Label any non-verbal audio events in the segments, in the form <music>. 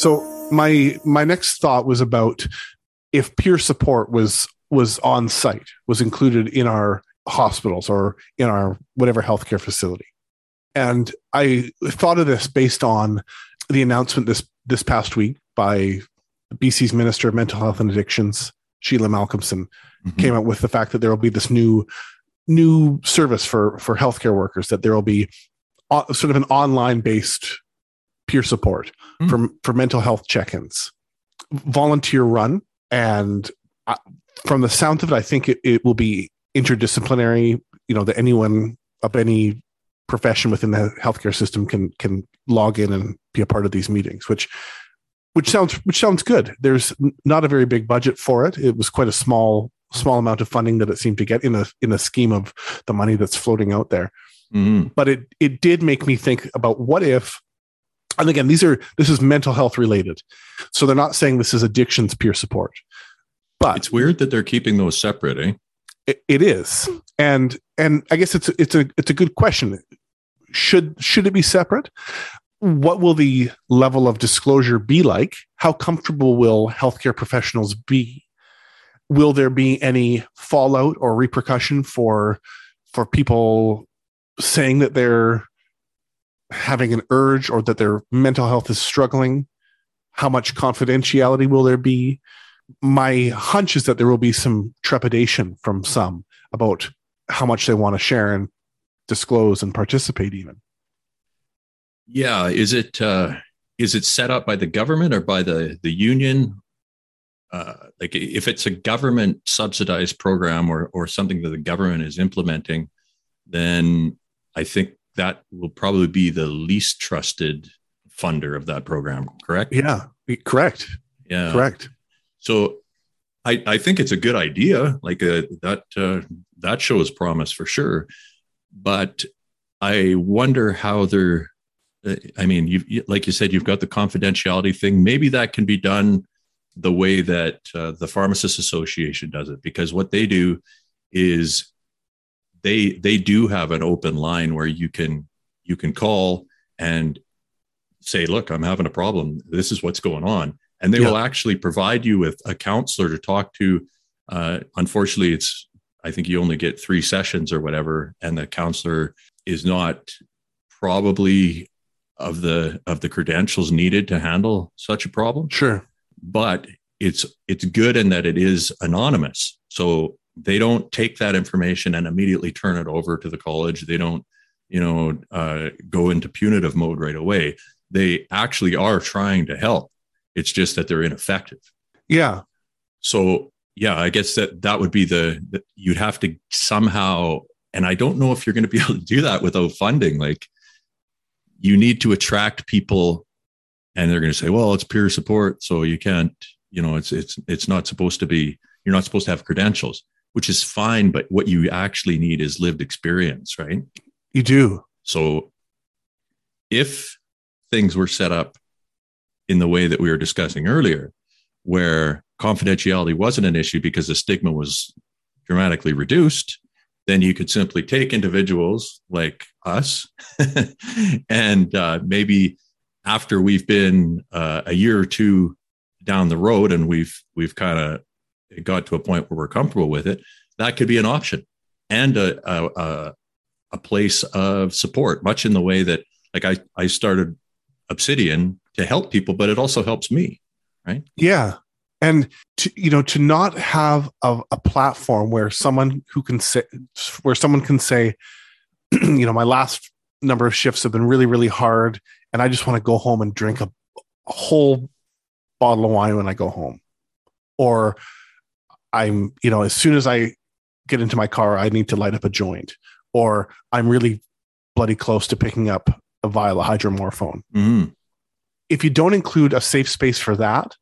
So my my next thought was about if peer support was was on site, was included in our hospitals or in our whatever healthcare facility. And I thought of this based on the announcement this this past week by BC's Minister of Mental Health and Addictions, Sheila Malcolmson, mm-hmm. came out with the fact that there will be this new new service for for healthcare workers that there will be sort of an online based peer support mm. for for mental health check-ins volunteer run and uh, from the sound of it i think it, it will be interdisciplinary you know that anyone of any profession within the healthcare system can can log in and be a part of these meetings which which sounds which sounds good. There's not a very big budget for it. It was quite a small small amount of funding that it seemed to get in a in a scheme of the money that's floating out there. Mm-hmm. but it it did make me think about what if and again these are this is mental health related. So they're not saying this is addictions peer support but it's weird that they're keeping those separate eh? It, it is. And and i guess it's it's a it's a good question. Should should it be separate what will the level of disclosure be like? How comfortable will healthcare professionals be? Will there be any fallout or repercussion for for people saying that they're having an urge or that their mental health is struggling? How much confidentiality will there be? My hunch is that there will be some trepidation from some about how much they want to share and disclose and participate even yeah is it uh is it set up by the government or by the the union uh, like if it's a government subsidized program or or something that the government is implementing, then I think that will probably be the least trusted funder of that program. Correct? Yeah, correct. Yeah, correct. So I, I think it's a good idea. Like uh, that uh, that shows promise for sure, but I wonder how they're. I mean, you like you said, you've got the confidentiality thing. Maybe that can be done the way that uh, the pharmacists association does it because what they do is they they do have an open line where you can you can call and say look i'm having a problem this is what's going on and they yeah. will actually provide you with a counselor to talk to uh, unfortunately it's i think you only get three sessions or whatever and the counselor is not probably of the of the credentials needed to handle such a problem sure but it's it's good in that it is anonymous. So they don't take that information and immediately turn it over to the college. They don't, you know, uh, go into punitive mode right away. They actually are trying to help. It's just that they're ineffective. Yeah. So yeah, I guess that that would be the, the you'd have to somehow, and I don't know if you're going to be <laughs> able to do that without funding. Like you need to attract people and they're going to say, well, it's peer support, so you can't, you know, it's it's it's not supposed to be. You're not supposed to have credentials, which is fine. But what you actually need is lived experience, right? You do. So, if things were set up in the way that we were discussing earlier, where confidentiality wasn't an issue because the stigma was dramatically reduced, then you could simply take individuals like us <laughs> and uh, maybe after we've been uh, a year or two down the road and we've we've kind of got to a point where we're comfortable with it, that could be an option and a, a, a place of support, much in the way that like I, I started Obsidian to help people, but it also helps me. Right. Yeah. And to, you know, to not have a, a platform where someone who can say, where someone can say, <clears throat> you know, my last number of shifts have been really, really hard and I just want to go home and drink a, a whole bottle of wine when I go home. Or I'm, you know, as soon as I get into my car, I need to light up a joint. Or I'm really bloody close to picking up a vial of hydromorphone. Mm-hmm. If you don't include a safe space for that,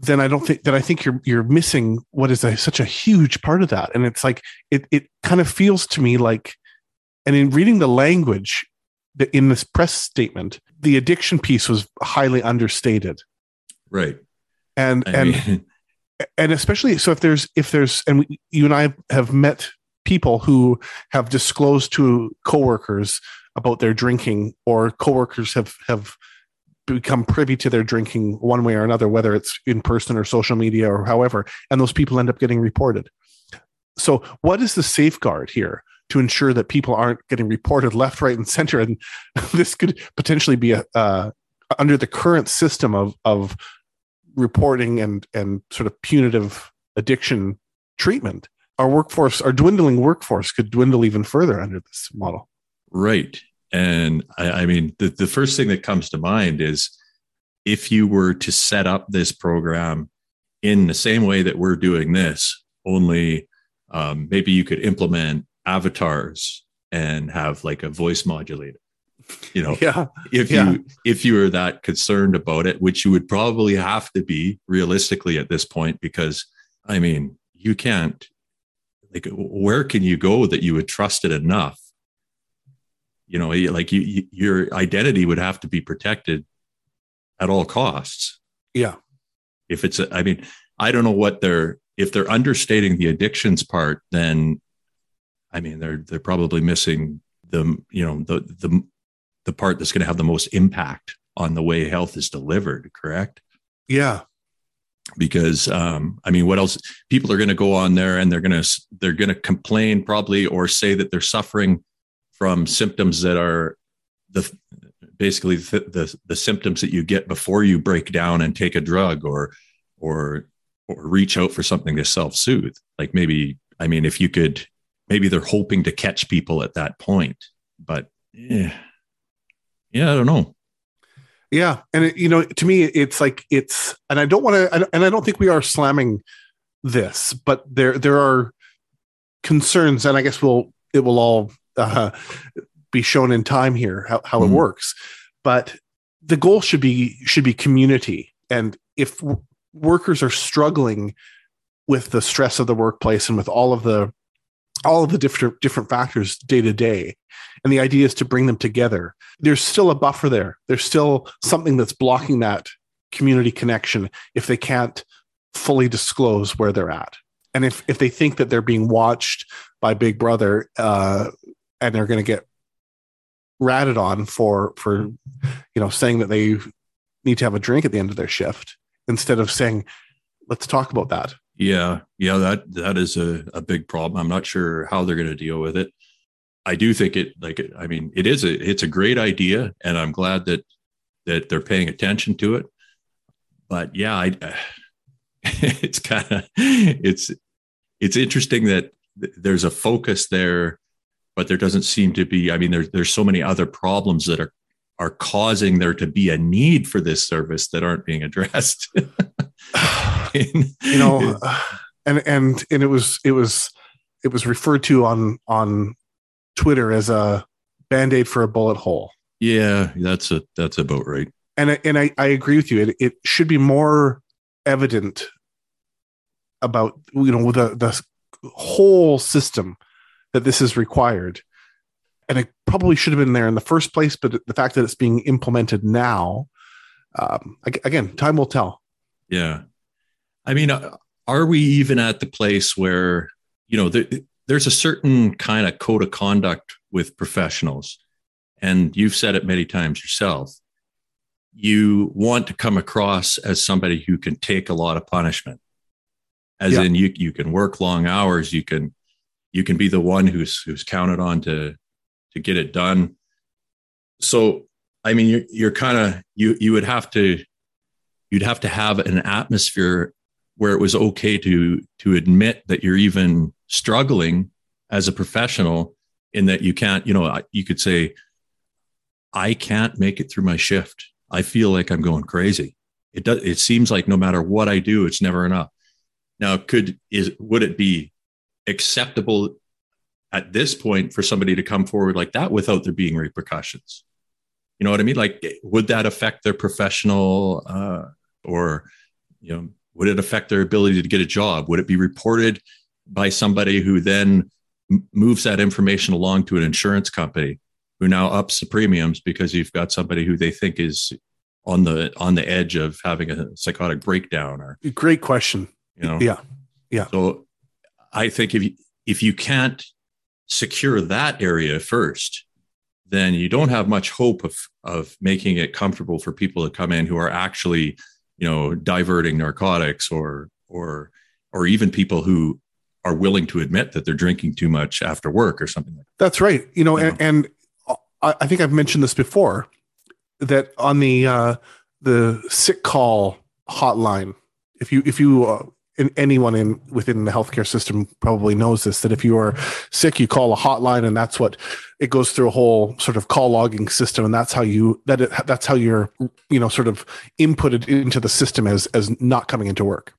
then I don't think that I think you're you're missing what is a, such a huge part of that. And it's like it it kind of feels to me like, and in reading the language, in this press statement, the addiction piece was highly understated. Right. And I and mean, <laughs> and especially so if there's if there's and we, you and I have met people who have disclosed to coworkers about their drinking or coworkers have have become privy to their drinking one way or another whether it's in person or social media or however and those people end up getting reported. So what is the safeguard here to ensure that people aren't getting reported left right and center? And <laughs> this could potentially be a uh, under the current system of of reporting and and sort of punitive addiction treatment our workforce our dwindling workforce could dwindle even further under this model. Right and I, I mean the, the first thing that comes to mind is if you were to set up this program in the same way that we're doing this only um, maybe you could implement avatars and have like a voice modulator you know yeah if yeah. you if you were that concerned about it which you would probably have to be realistically at this point because i mean you can't like where can you go that you would trust it enough you know like you, you, your identity would have to be protected at all costs. Yeah. If it's a, i mean i don't know what they're if they're understating the addictions part then i mean they're they're probably missing the you know the the the part that's going to have the most impact on the way health is delivered correct? Yeah. Because um, i mean what else people are going to go on there and they're going to they're going to complain probably or say that they're suffering from symptoms that are the basically the, the, the symptoms that you get before you break down and take a drug or or or reach out for something to self-soothe. Like maybe i mean if you could maybe they're hoping to catch people at that point but yeah yeah i don't know. Yeah. And it, you know to me it's like it's and i don't want to and i don't think we are slamming this but there there are concerns and i guess we'll it will all uh, be shown in time here how, how mm-hmm. it works. But the goal should be should be community. And if w- workers are struggling with the stress of the workplace and with all of the all of the different different factors day to day and the idea is to bring them together there's still a buffer there. There's still something that's blocking that community connection if they can't fully disclose where they're at. And if if they think that they're being watched by big brother uh, and they're going to get ratted on for for you know saying that they need to have a drink at the end of their shift instead of saying let's talk about that. Yeah. Yeah that that is a, a big problem. I'm not sure how they're going to deal with it. I do think it like i mean it is a it's a great idea and i'm glad that that they're paying attention to it. But yeah i uh, <laughs> it's kind of it's it's interesting that there's a focus there but there doesn't seem to be i mean there's there's so many other problems that are are causing there to be a need for this service that aren't being addressed. <laughs> You know uh, and and and it was it was it was referred to on on twitter as a band-aid for a bullet hole. Yeah that's a that's about right. And I, and i i agree with you. It, it should be more evident about you know the the whole system that this is required. And it probably should have been there in the first place, but the fact that it's being implemented now, um, again, time will tell. Yeah. I mean, uh, are we even at the place where, you know, there, there's a certain kind of code of conduct with professionals, and you've said it many times yourself. You want to come across as somebody who can take a lot of punishment, as yeah. in you you can work long hours, you can you can be the one who's who's counted on to to get it done. So I mean you're you're kind of you you would have to you'd have to have an atmosphere where it was okay to to admit that you're even struggling as a professional in that you can't you know you could say i can't make it through my shift. I feel like i'm going crazy. It does it seems like no matter what i do it's never enough. Now could is would it be acceptable at this point for somebody to come forward like that without there being repercussions you know what i mean like would that affect their professional uh, or you know would it affect their ability to get a job would it be reported by somebody who then moves that information along to an insurance company who now ups the premiums because you've got somebody who they think is on the on the edge of having a psychotic breakdown or great question You know. Yeah. Yeah. So I think if you if you can't secure that area first, then you don't have much hope of of making it comfortable for people to come in who are actually, you know, diverting narcotics or or or even people who are willing to admit that they're drinking too much after work or something like that. That's right. You know, and, and I, think I've mentioned this before that on the uh, the sick call hotline, if you if you uh, anyone in within the healthcare system probably knows this that if you are sick, you call a hotline, and that's what it goes through a whole sort of call logging system, and that's how you that it, that's how you're you know sort of inputted into the system as as not coming into work.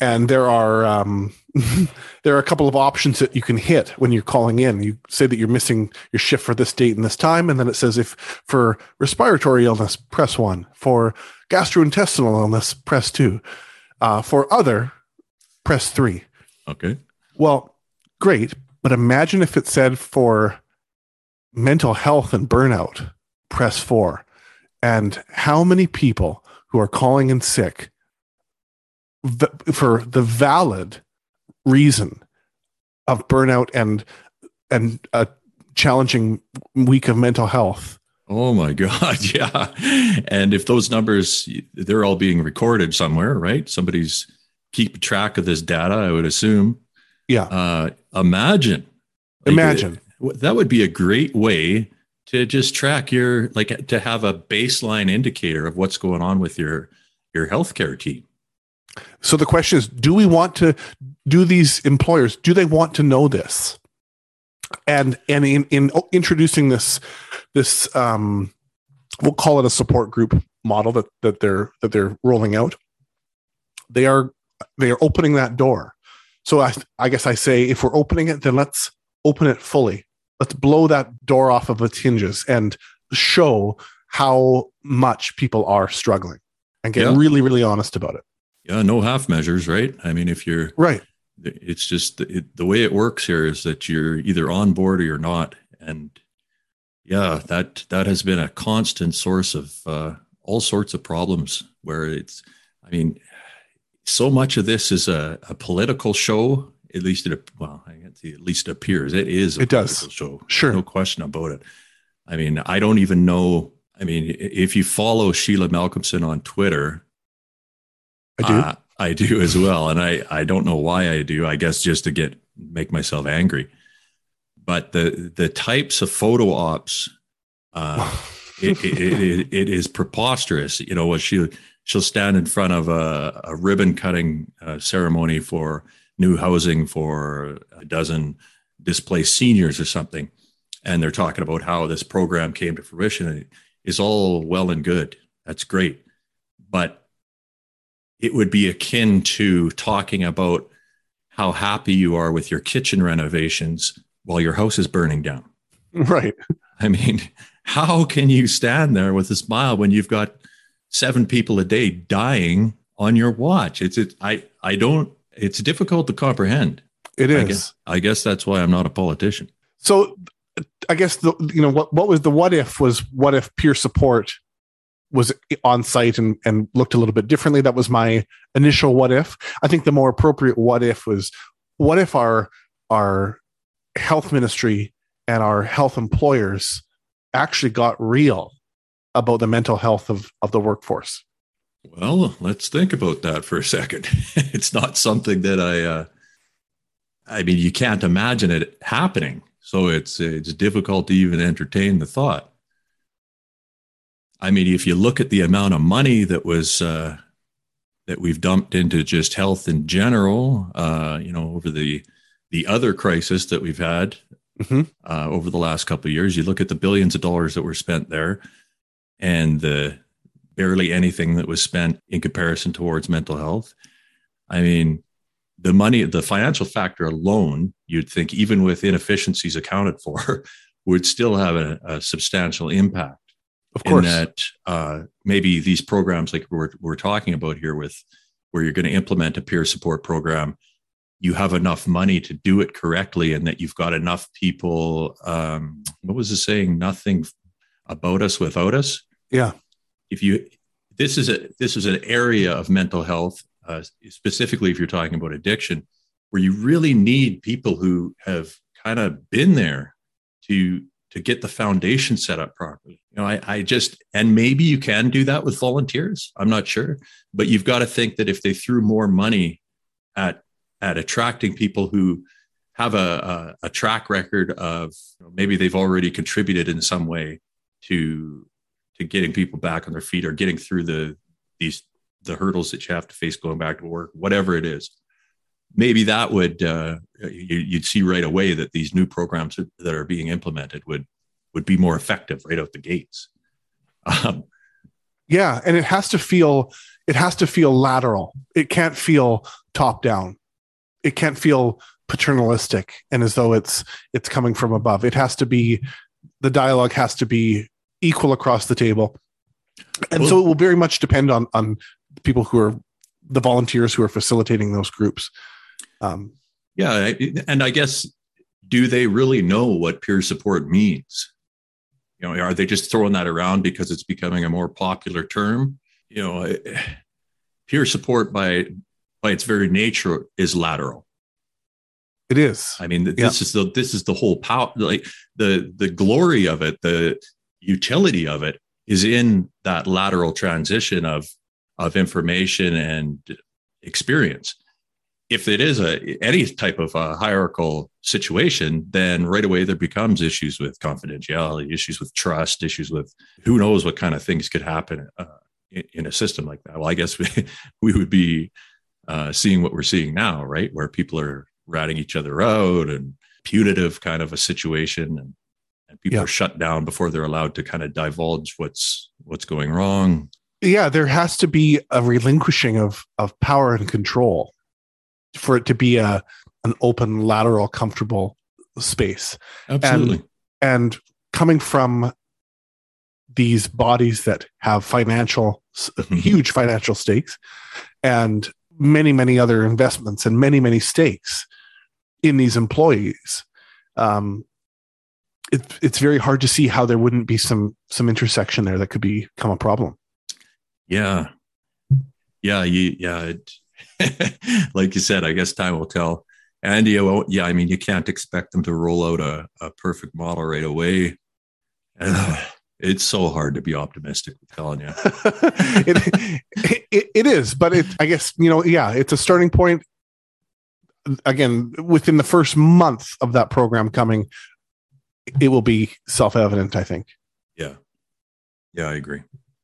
And there are um, <laughs> there are a couple of options that you can hit when you're calling in. You say that you're missing your shift for this date and this time, and then it says if for respiratory illness, press one. For gastrointestinal illness, press two. Uh, for other, press three. Okay. Well, great. But imagine if it said for mental health and burnout, press four. And how many people who are calling in sick for the valid reason of burnout and and a challenging week of mental health Oh my <laughs> God. Yeah. And if those numbers, they're all being recorded somewhere, right? Somebody's keep track of this data, I would assume. Yeah. Uh, imagine. Imagine uh, that would be a great way to just track your, like to have a baseline indicator of what's going on with your, your healthcare team. So the question is, do we want to, do these employers, do they want to know this? And, and in, in introducing this, this, um, we'll call it a support group model that, that they're, that they're rolling out. They are, they are opening that door. So I, I guess I say, if we're opening it, then let's open it fully. Let's blow that door off of its hinges and show how much people are struggling and get Yeah. really, really honest about it. Yeah. No half measures, right? I mean, if you're, Right. it's just it, the way it works here is that you're either on board or you're not and yeah that that has been a constant source of uh, all sorts of problems where it's i mean so much of this is a, a political show at least it well i can't see at least it appears it is a It does. political show Sure. no question about it i mean i don't even know i mean if you follow sheila malcolmson on twitter I do. uh, I do as well, and I I don't know why I do. I guess just to get make myself angry. But the the types of photo ops, uh, <laughs> it, it, it, it is preposterous. You know what she she'll stand in front of a, a ribbon cutting uh, ceremony for new housing for a dozen displaced seniors or something, and they're talking about how this program came to fruition. And it's all well and good. That's great, but it would be akin to talking about how happy you are with your kitchen renovations while your house is burning down. right. I mean, <laughs> how can you stand there with a smile when you've got seven people a day dying on your watch? It's it, I I don't it's difficult to comprehend. It I guess, I guess that's why I'm not a politician. So I guess the you know what what was the what if was what if peer support was on site and and looked a little bit differently. That was my initial what if. I think the more appropriate what if was what if our our health ministry and our health employers actually got real about the mental health of of the workforce. Well, let's think about that for a second. <laughs> it's not something that I uh I mean, you can't imagine it happening. So it's it's difficult to even entertain the thought. I mean, if you look at the amount of money that was uh, that we've dumped into just health in general, uh, you know, over the the other crisis that we've had Mhm. uh, over the last couple of years, you look at the billions of dollars that were spent there, and the barely anything that was spent in comparison towards mental health. I mean, the money, the financial factor alone, you'd think, even with inefficiencies accounted for, <laughs> would still have a, a substantial impact Of course. that uh, maybe these programs like we're, we're talking about here with where you're going to implement a peer support program you have enough money to do it correctly and that you've got enough people um, what was the saying nothing about us without us Yeah. if you this is a this is an area of mental health uh, specifically if you're talking about addiction, where you really need people who have kind of been there to to get the foundation set up properly. You know, I, I just and maybe you can do that with volunteers. I'm not sure, but you've got to think that if they threw more money at at attracting people who have a, a, a track record of you know, maybe they've already contributed in some way to to getting people back on their feet or getting through the these the hurdles that you have to face going back to work, whatever it is. Maybe that would uh, you, would see right away that these new programs that are being implemented would would be more effective right out the gates. Um, yeah, and it has to feel it has to feel lateral. It can't feel top down. It can't feel paternalistic and as though it's it's coming from above. It has to be the dialogue has to be equal across the table. And well, so it will very much depend on on people who are the volunteers who are facilitating those groups. Um, yeah, and I guess do they really know what peer support means? You know, are they just throwing that around because it's becoming a more popular term? You know, peer support by by its very nature is lateral. It is. I mean, this yeah. is the this is the whole power. Like the the glory of it, the utility of it is in that lateral transition of of information and experience. If it is a any type of a hierarchical situation, then right away there becomes issues with confidentiality, issues with trust, issues with who knows what kind of things could happen uh, in, a system like that. Well, I guess <laughs> we we would be uh, seeing what we're seeing now, right, where people are ratting each other out and punitive kind of a situation, and and people yeah. are shut down before they're allowed to kind of divulge what's what's going wrong. Yeah, there has to be a relinquishing of of power and control for it to be a an open, lateral, comfortable space. Absolutely. And, and coming from these bodies that have financial, mm-hmm. huge financial stakes and many, many other investments and many, many stakes in these employees. Um, it, it's very hard to see how there wouldn't be some some intersection there that could become a problem. Yeah, yeah, you, yeah. It, <laughs> like you said, I guess time will tell. And you, yeah, I mean, you can't expect them to roll out a, a perfect model right away. And <sighs> it's so hard to be optimistic. I'm telling you, <laughs> it, <laughs> it, it is. But it, I guess you know, yeah, it's a starting point. Again, within the first month of that program coming, it will be self evident. I think. Yeah, yeah, I agree.